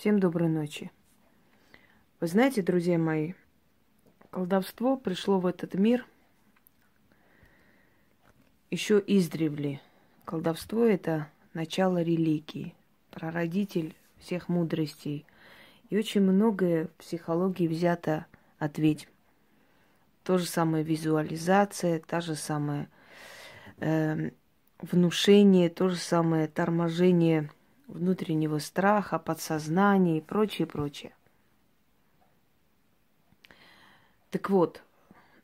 Всем доброй ночи. Вы знаете, друзья мои, колдовство пришло в этот мир еще издревле. Колдовство – это начало религии, прародитель всех мудростей. И очень многое в психологии взято от ведьм. То же самое визуализация, та же самая э, внушение, то же самое торможение внутреннего страха, подсознания и прочее, прочее. Так вот,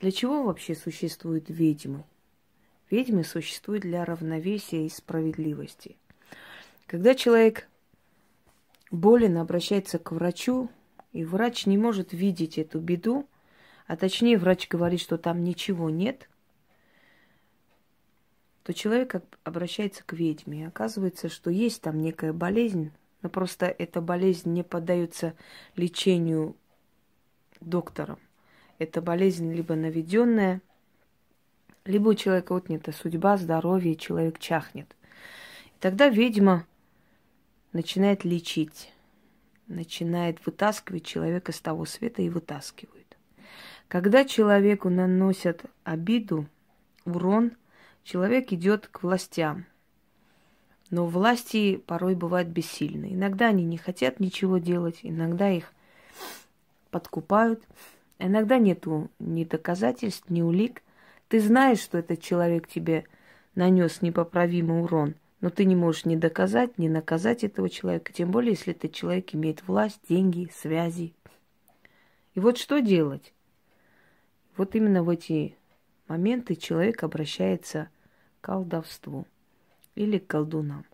для чего вообще существуют ведьмы? Ведьмы существуют для равновесия и справедливости. Когда человек болен, обращается к врачу, и врач не может видеть эту беду, а точнее врач говорит, что там ничего нет, то человек обращается к ведьме. И оказывается, что есть там некая болезнь, но просто эта болезнь не поддается лечению доктором. Это болезнь либо наведенная, либо у человека отнята судьба, здоровье, человек чахнет. И тогда ведьма начинает лечить, начинает вытаскивать человека с того света и вытаскивает. Когда человеку наносят обиду, урон – человек идет к властям. Но власти порой бывают бессильны. Иногда они не хотят ничего делать, иногда их подкупают, иногда нету ни доказательств, ни улик. Ты знаешь, что этот человек тебе нанес непоправимый урон, но ты не можешь ни доказать, ни наказать этого человека, тем более, если этот человек имеет власть, деньги, связи. И вот что делать? Вот именно в эти моменты человек обращается колдовству или колдунам,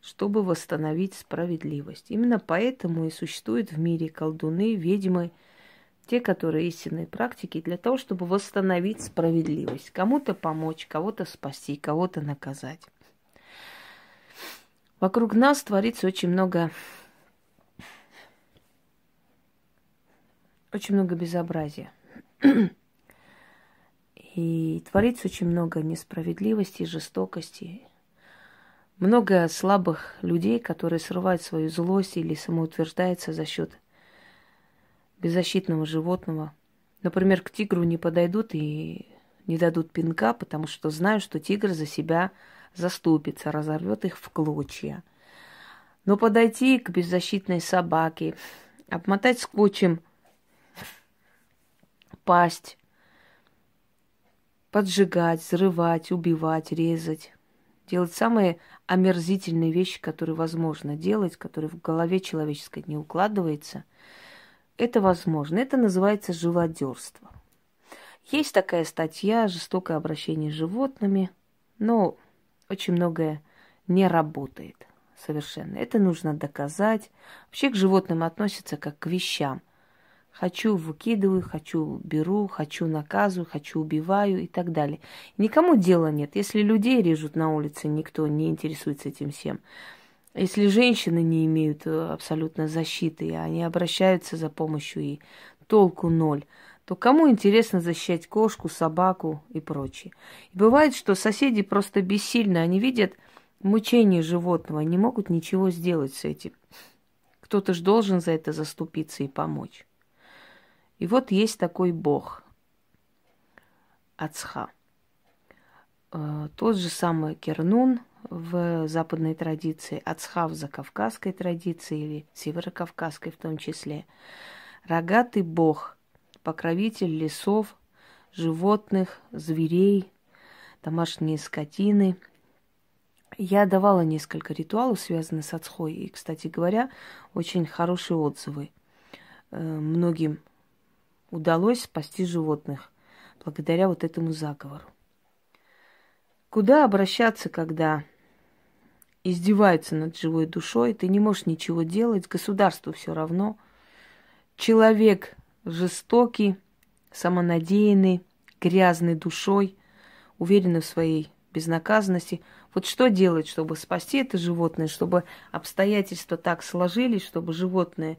чтобы восстановить справедливость. Именно поэтому и существуют в мире колдуны, ведьмы, те, которые истинные практики, для того, чтобы восстановить справедливость. Кому-то помочь, кого-то спасти, кого-то наказать. Вокруг нас творится очень много очень много безобразия. И творится очень много несправедливости, жестокости. Много слабых людей, которые срывают свою злость или самоутверждаются за счет беззащитного животного. Например, к тигру не подойдут и не дадут пинка, потому что знают, что тигр за себя заступится, разорвет их в клочья. Но подойти к беззащитной собаке, обмотать скотчем пасть, поджигать, взрывать, убивать, резать. Делать самые омерзительные вещи, которые возможно делать, которые в голове человеческой не укладывается. Это возможно. Это называется живодерство. Есть такая статья «Жестокое обращение с животными», но очень многое не работает совершенно. Это нужно доказать. Вообще к животным относятся как к вещам – Хочу выкидываю, хочу беру, хочу наказываю, хочу убиваю и так далее. Никому дела нет. Если людей режут на улице, никто не интересуется этим всем. Если женщины не имеют э, абсолютно защиты, и они обращаются за помощью и толку ноль, то кому интересно защищать кошку, собаку и прочее? И бывает, что соседи просто бессильны, они видят мучение животного, не могут ничего сделать с этим. Кто-то же должен за это заступиться и помочь. И вот есть такой бог, Ацха. Э, тот же самый Кернун в западной традиции, Ацха в закавказской традиции или северокавказской в том числе. Рогатый бог, покровитель лесов, животных, зверей, домашние скотины. Я давала несколько ритуалов, связанных с Ацхой, и, кстати говоря, очень хорошие отзывы. Э, многим удалось спасти животных благодаря вот этому заговору. Куда обращаться, когда издеваются над живой душой, ты не можешь ничего делать, государству все равно. Человек жестокий, самонадеянный, грязный душой, уверенный в своей безнаказанности. Вот что делать, чтобы спасти это животное, чтобы обстоятельства так сложились, чтобы животное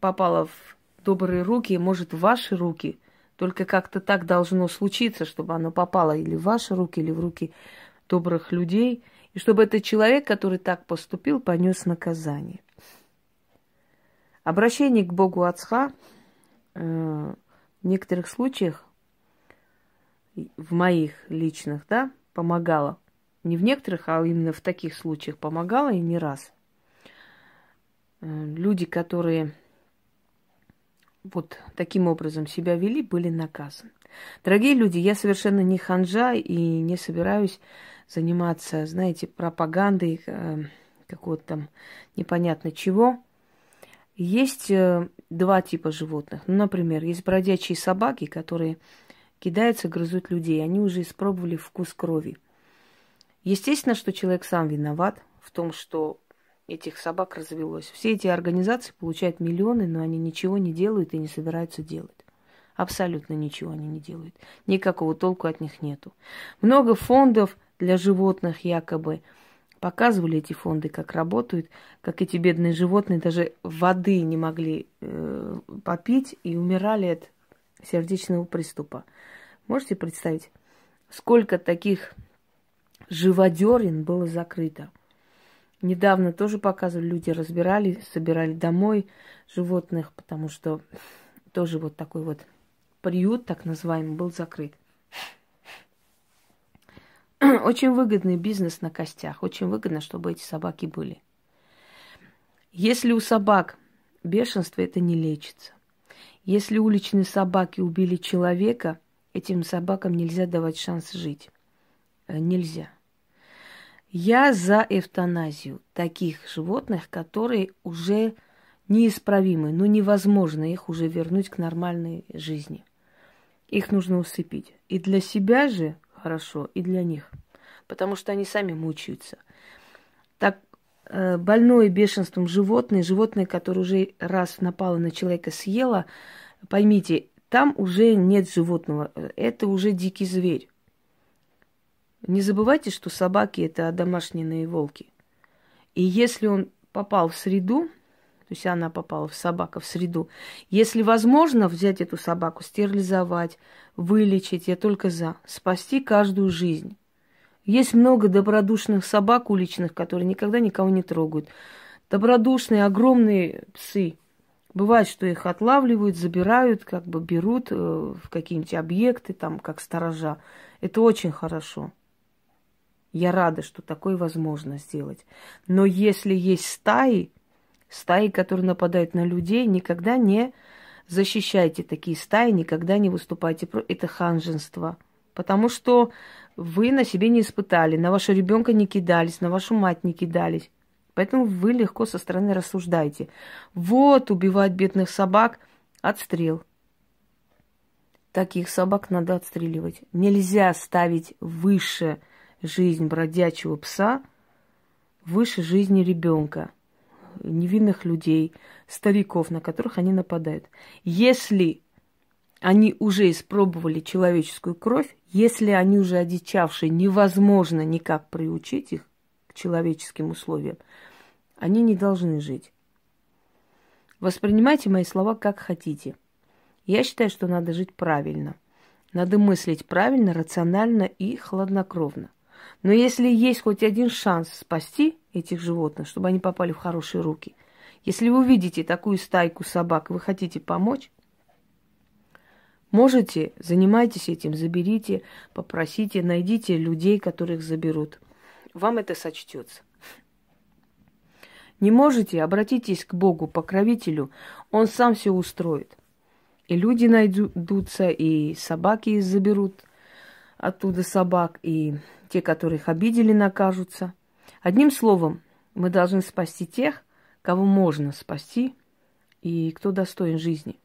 попало в добрые руки, может, в ваши руки. Только как-то так должно случиться, чтобы оно попало или в ваши руки, или в руки добрых людей, и чтобы этот человек, который так поступил, понес наказание. Обращение к Богу Ацха э, в некоторых случаях, в моих личных, да, помогало. Не в некоторых, а именно в таких случаях помогало и не раз. Э, люди, которые вот таким образом себя вели, были наказаны. Дорогие люди, я совершенно не ханжа и не собираюсь заниматься, знаете, пропагандой э, какого-то там непонятно чего. Есть э, два типа животных. Ну, например, есть бродячие собаки, которые кидаются, грызут людей. Они уже испробовали вкус крови. Естественно, что человек сам виноват в том, что этих собак развелось. Все эти организации получают миллионы, но они ничего не делают и не собираются делать. Абсолютно ничего они не делают. Никакого толку от них нету. Много фондов для животных якобы. Показывали эти фонды, как работают, как эти бедные животные даже воды не могли э, попить и умирали от сердечного приступа. Можете представить, сколько таких живодерин было закрыто? Недавно тоже показывали, люди разбирали, собирали домой животных, потому что тоже вот такой вот приют, так называемый, был закрыт. Очень выгодный бизнес на костях. Очень выгодно, чтобы эти собаки были. Если у собак бешенство, это не лечится. Если уличные собаки убили человека, этим собакам нельзя давать шанс жить. Э, нельзя. Я за эвтаназию таких животных, которые уже неисправимы, но невозможно их уже вернуть к нормальной жизни. Их нужно усыпить. И для себя же хорошо, и для них. Потому что они сами мучаются. Так э, больное бешенством животное, животное, которое уже раз напало на человека, съело, поймите, там уже нет животного, это уже дикий зверь. Не забывайте, что собаки это домашние волки. И если он попал в среду, то есть она попала в собака в среду, если возможно взять эту собаку, стерилизовать, вылечить, я только за. Спасти каждую жизнь. Есть много добродушных собак уличных, которые никогда никого не трогают. Добродушные, огромные псы. Бывает, что их отлавливают, забирают, как бы берут э, в какие-нибудь объекты, там, как сторожа. Это очень хорошо. Я рада, что такое возможно сделать. Но если есть стаи, стаи, которые нападают на людей, никогда не защищайте такие стаи, никогда не выступайте. Это ханженство. Потому что вы на себе не испытали, на вашего ребенка не кидались, на вашу мать не кидались. Поэтому вы легко со стороны рассуждаете. Вот, убивать бедных собак, отстрел. Таких собак надо отстреливать. Нельзя ставить выше жизнь бродячего пса выше жизни ребенка, невинных людей, стариков, на которых они нападают. Если они уже испробовали человеческую кровь, если они уже одичавшие, невозможно никак приучить их к человеческим условиям, они не должны жить. Воспринимайте мои слова как хотите. Я считаю, что надо жить правильно. Надо мыслить правильно, рационально и хладнокровно. Но если есть хоть один шанс спасти этих животных, чтобы они попали в хорошие руки, если вы видите такую стайку собак, вы хотите помочь, можете, занимайтесь этим, заберите, попросите, найдите людей, которых заберут. Вам это сочтется. Не можете, обратитесь к Богу, покровителю, Он сам все устроит. И люди найдутся, и собаки заберут оттуда собак, и те, которых обидели, накажутся. Одним словом, мы должны спасти тех, кого можно спасти и кто достоин жизни.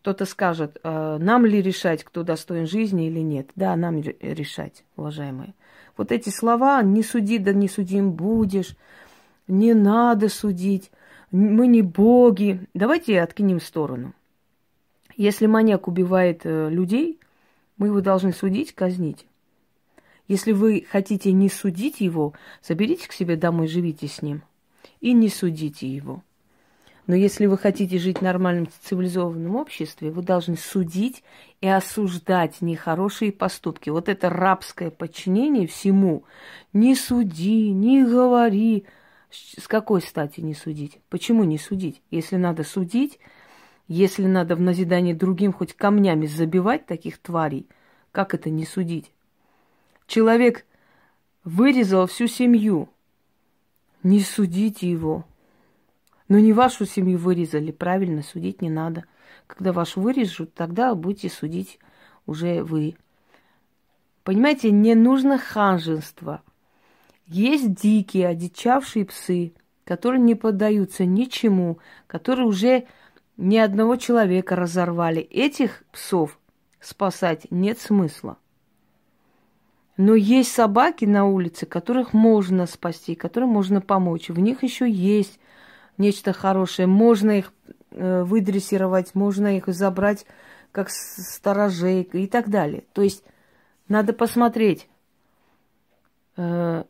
Кто-то скажет, «А нам ли решать, кто достоин жизни или нет? Да, нам решать, уважаемые. Вот эти слова «не суди, да не судим будешь», «не надо судить», «мы не боги». Давайте откинем в сторону. Если маньяк убивает э, людей, мы его должны судить, казнить. Если вы хотите не судить его, заберите к себе домой, живите с ним. И не судите его. Но если вы хотите жить в нормальном цивилизованном обществе, вы должны судить и осуждать нехорошие поступки. Вот это рабское подчинение всему. Не суди, не говори. С какой стати не судить? Почему не судить? Если надо судить, если надо в назидание другим хоть камнями забивать таких тварей, как это не судить? Человек вырезал всю семью. Не судите его. Но не вашу семью вырезали, правильно, судить не надо. Когда вашу вырежут, тогда будете судить уже вы. Понимаете, не нужно ханжество. Есть дикие, одичавшие псы, которые не поддаются ничему, которые уже ни одного человека разорвали. Этих псов спасать нет смысла. Но есть собаки на улице, которых можно спасти, которым можно помочь. В них еще есть нечто хорошее. Можно их э, выдрессировать, можно их забрать как сторожей и так далее. То есть надо посмотреть, э,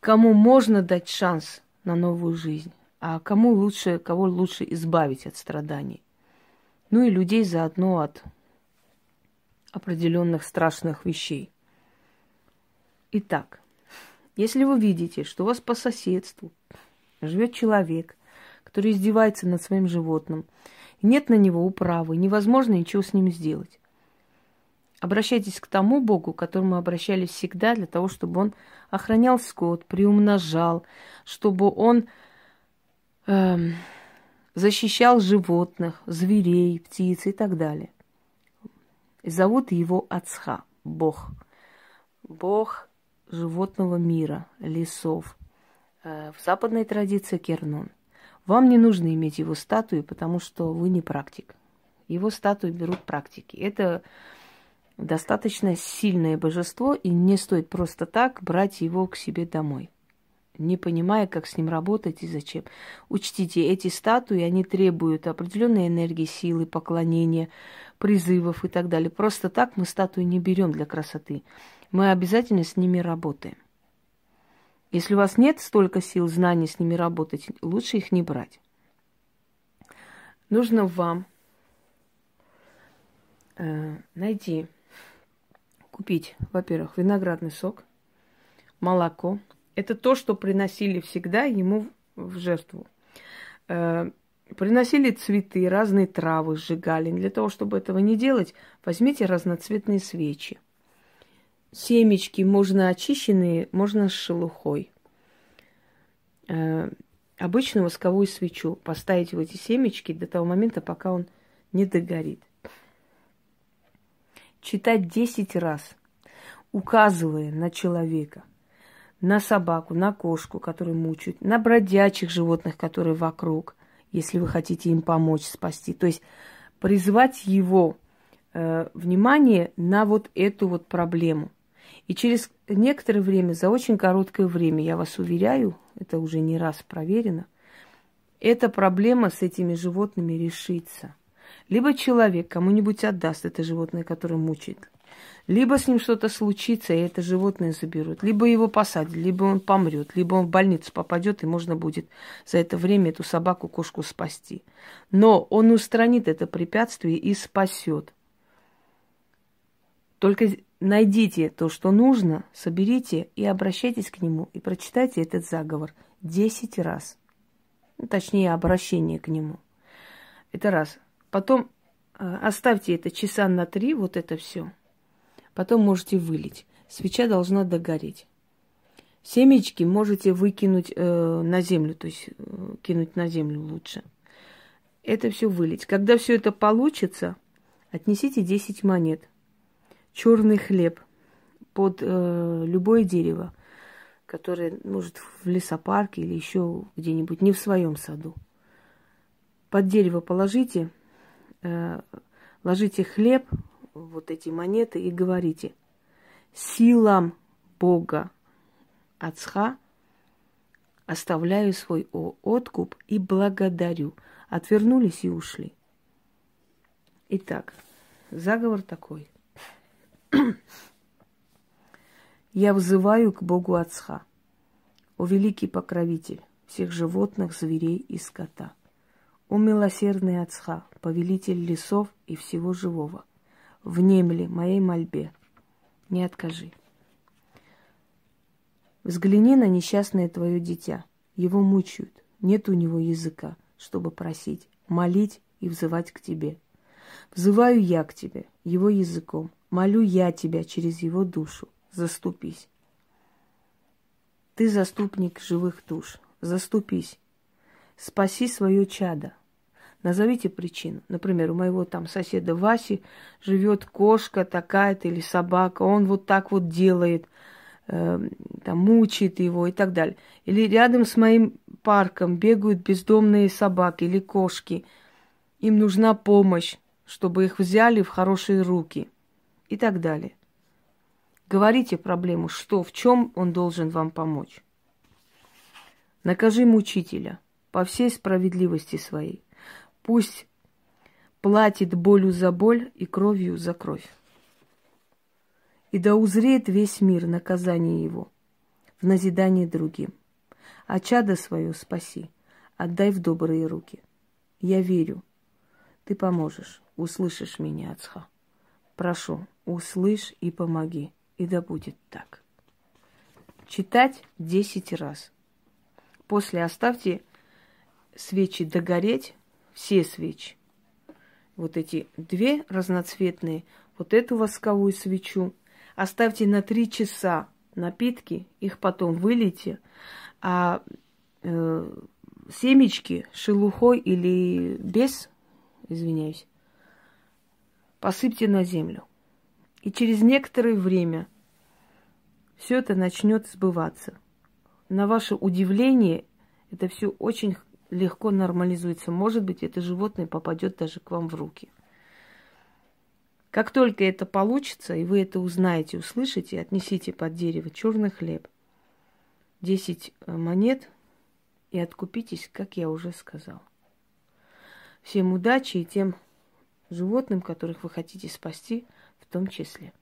кому можно дать шанс на новую жизнь, а кому лучше, кого лучше избавить от страданий. Ну и людей заодно от определенных страшных вещей. Итак, если вы видите, что у вас по соседству живет человек, который издевается над своим животным, нет на него управы, невозможно ничего с ним сделать. Обращайтесь к тому Богу, к которому обращались всегда, для того, чтобы он охранял скот, приумножал, чтобы он э, защищал животных, зверей, птиц и так далее. Зовут его Ацха, Бог. Бог животного мира, лесов. Э, в западной традиции Кернон – вам не нужно иметь его статую, потому что вы не практик. Его статую берут практики. Это достаточно сильное божество, и не стоит просто так брать его к себе домой, не понимая, как с ним работать и зачем. Учтите, эти статуи, они требуют определенной энергии, силы, поклонения, призывов и так далее. Просто так мы статуи не берем для красоты. Мы обязательно с ними работаем. Если у вас нет столько сил, знаний с ними работать, лучше их не брать. Нужно вам э, найти, купить, во-первых, виноградный сок, молоко. Это то, что приносили всегда ему в жертву. Э, приносили цветы, разные травы, сжигали. Для того, чтобы этого не делать, возьмите разноцветные свечи – Семечки можно очищенные, можно с шелухой. Э, обычную восковую свечу поставить в эти семечки до того момента, пока он не догорит. Читать 10 раз, указывая на человека, на собаку, на кошку, которую мучают, на бродячих животных, которые вокруг, если вы хотите им помочь, спасти. То есть призвать его э, внимание на вот эту вот проблему – и через некоторое время, за очень короткое время, я вас уверяю, это уже не раз проверено, эта проблема с этими животными решится. Либо человек кому-нибудь отдаст это животное, которое мучает, либо с ним что-то случится, и это животное заберут, либо его посадят, либо он помрет, либо он в больницу попадет, и можно будет за это время эту собаку, кошку спасти. Но он устранит это препятствие и спасет. Только найдите то, что нужно, соберите и обращайтесь к нему, и прочитайте этот заговор 10 раз. Ну, точнее, обращение к нему. Это раз. Потом э, оставьте это часа на три, вот это все. Потом можете вылить. Свеча должна догореть. Семечки можете выкинуть э, на землю, то есть э, кинуть на землю лучше. Это все вылить. Когда все это получится, отнесите 10 монет черный хлеб под э, любое дерево, которое, может, в лесопарке или еще где-нибудь, не в своем саду. Под дерево положите, э, ложите хлеб, вот эти монеты и говорите, силам Бога Ацха оставляю свой откуп и благодарю. Отвернулись и ушли. Итак, заговор такой. Я взываю к Богу Ацха, о великий покровитель всех животных, зверей и скота. О милосердный Ацха, повелитель лесов и всего живого, внемли моей мольбе, не откажи. Взгляни на несчастное твое дитя, его мучают. Нет у него языка, чтобы просить, молить и взывать к тебе. Взываю я к тебе, его языком. Молю я тебя через его душу. Заступись. Ты заступник живых душ. Заступись. Спаси свое чадо. Назовите причину. Например, у моего там соседа Васи живет кошка такая-то или собака. Он вот так вот делает, э, там, мучает его и так далее. Или рядом с моим парком бегают бездомные собаки или кошки. Им нужна помощь, чтобы их взяли в хорошие руки и так далее. Говорите проблему, что, в чем он должен вам помочь. Накажи мучителя по всей справедливости своей. Пусть платит болью за боль и кровью за кровь. И да узреет весь мир наказание его в назидание другим. А чадо свое спаси, отдай в добрые руки. Я верю, ты поможешь, услышишь меня, Ацха. Прошу, услышь и помоги, и да будет так. Читать десять раз. После оставьте свечи догореть, все свечи. Вот эти две разноцветные, вот эту восковую свечу. Оставьте на три часа напитки, их потом вылейте, а э, семечки шелухой или без, извиняюсь, посыпьте на землю. И через некоторое время все это начнет сбываться. На ваше удивление, это все очень легко нормализуется. Может быть, это животное попадет даже к вам в руки. Как только это получится, и вы это узнаете, услышите, отнесите под дерево черный хлеб, 10 э, монет и откупитесь, как я уже сказал. Всем удачи и тем животным, которых вы хотите спасти, в том числе.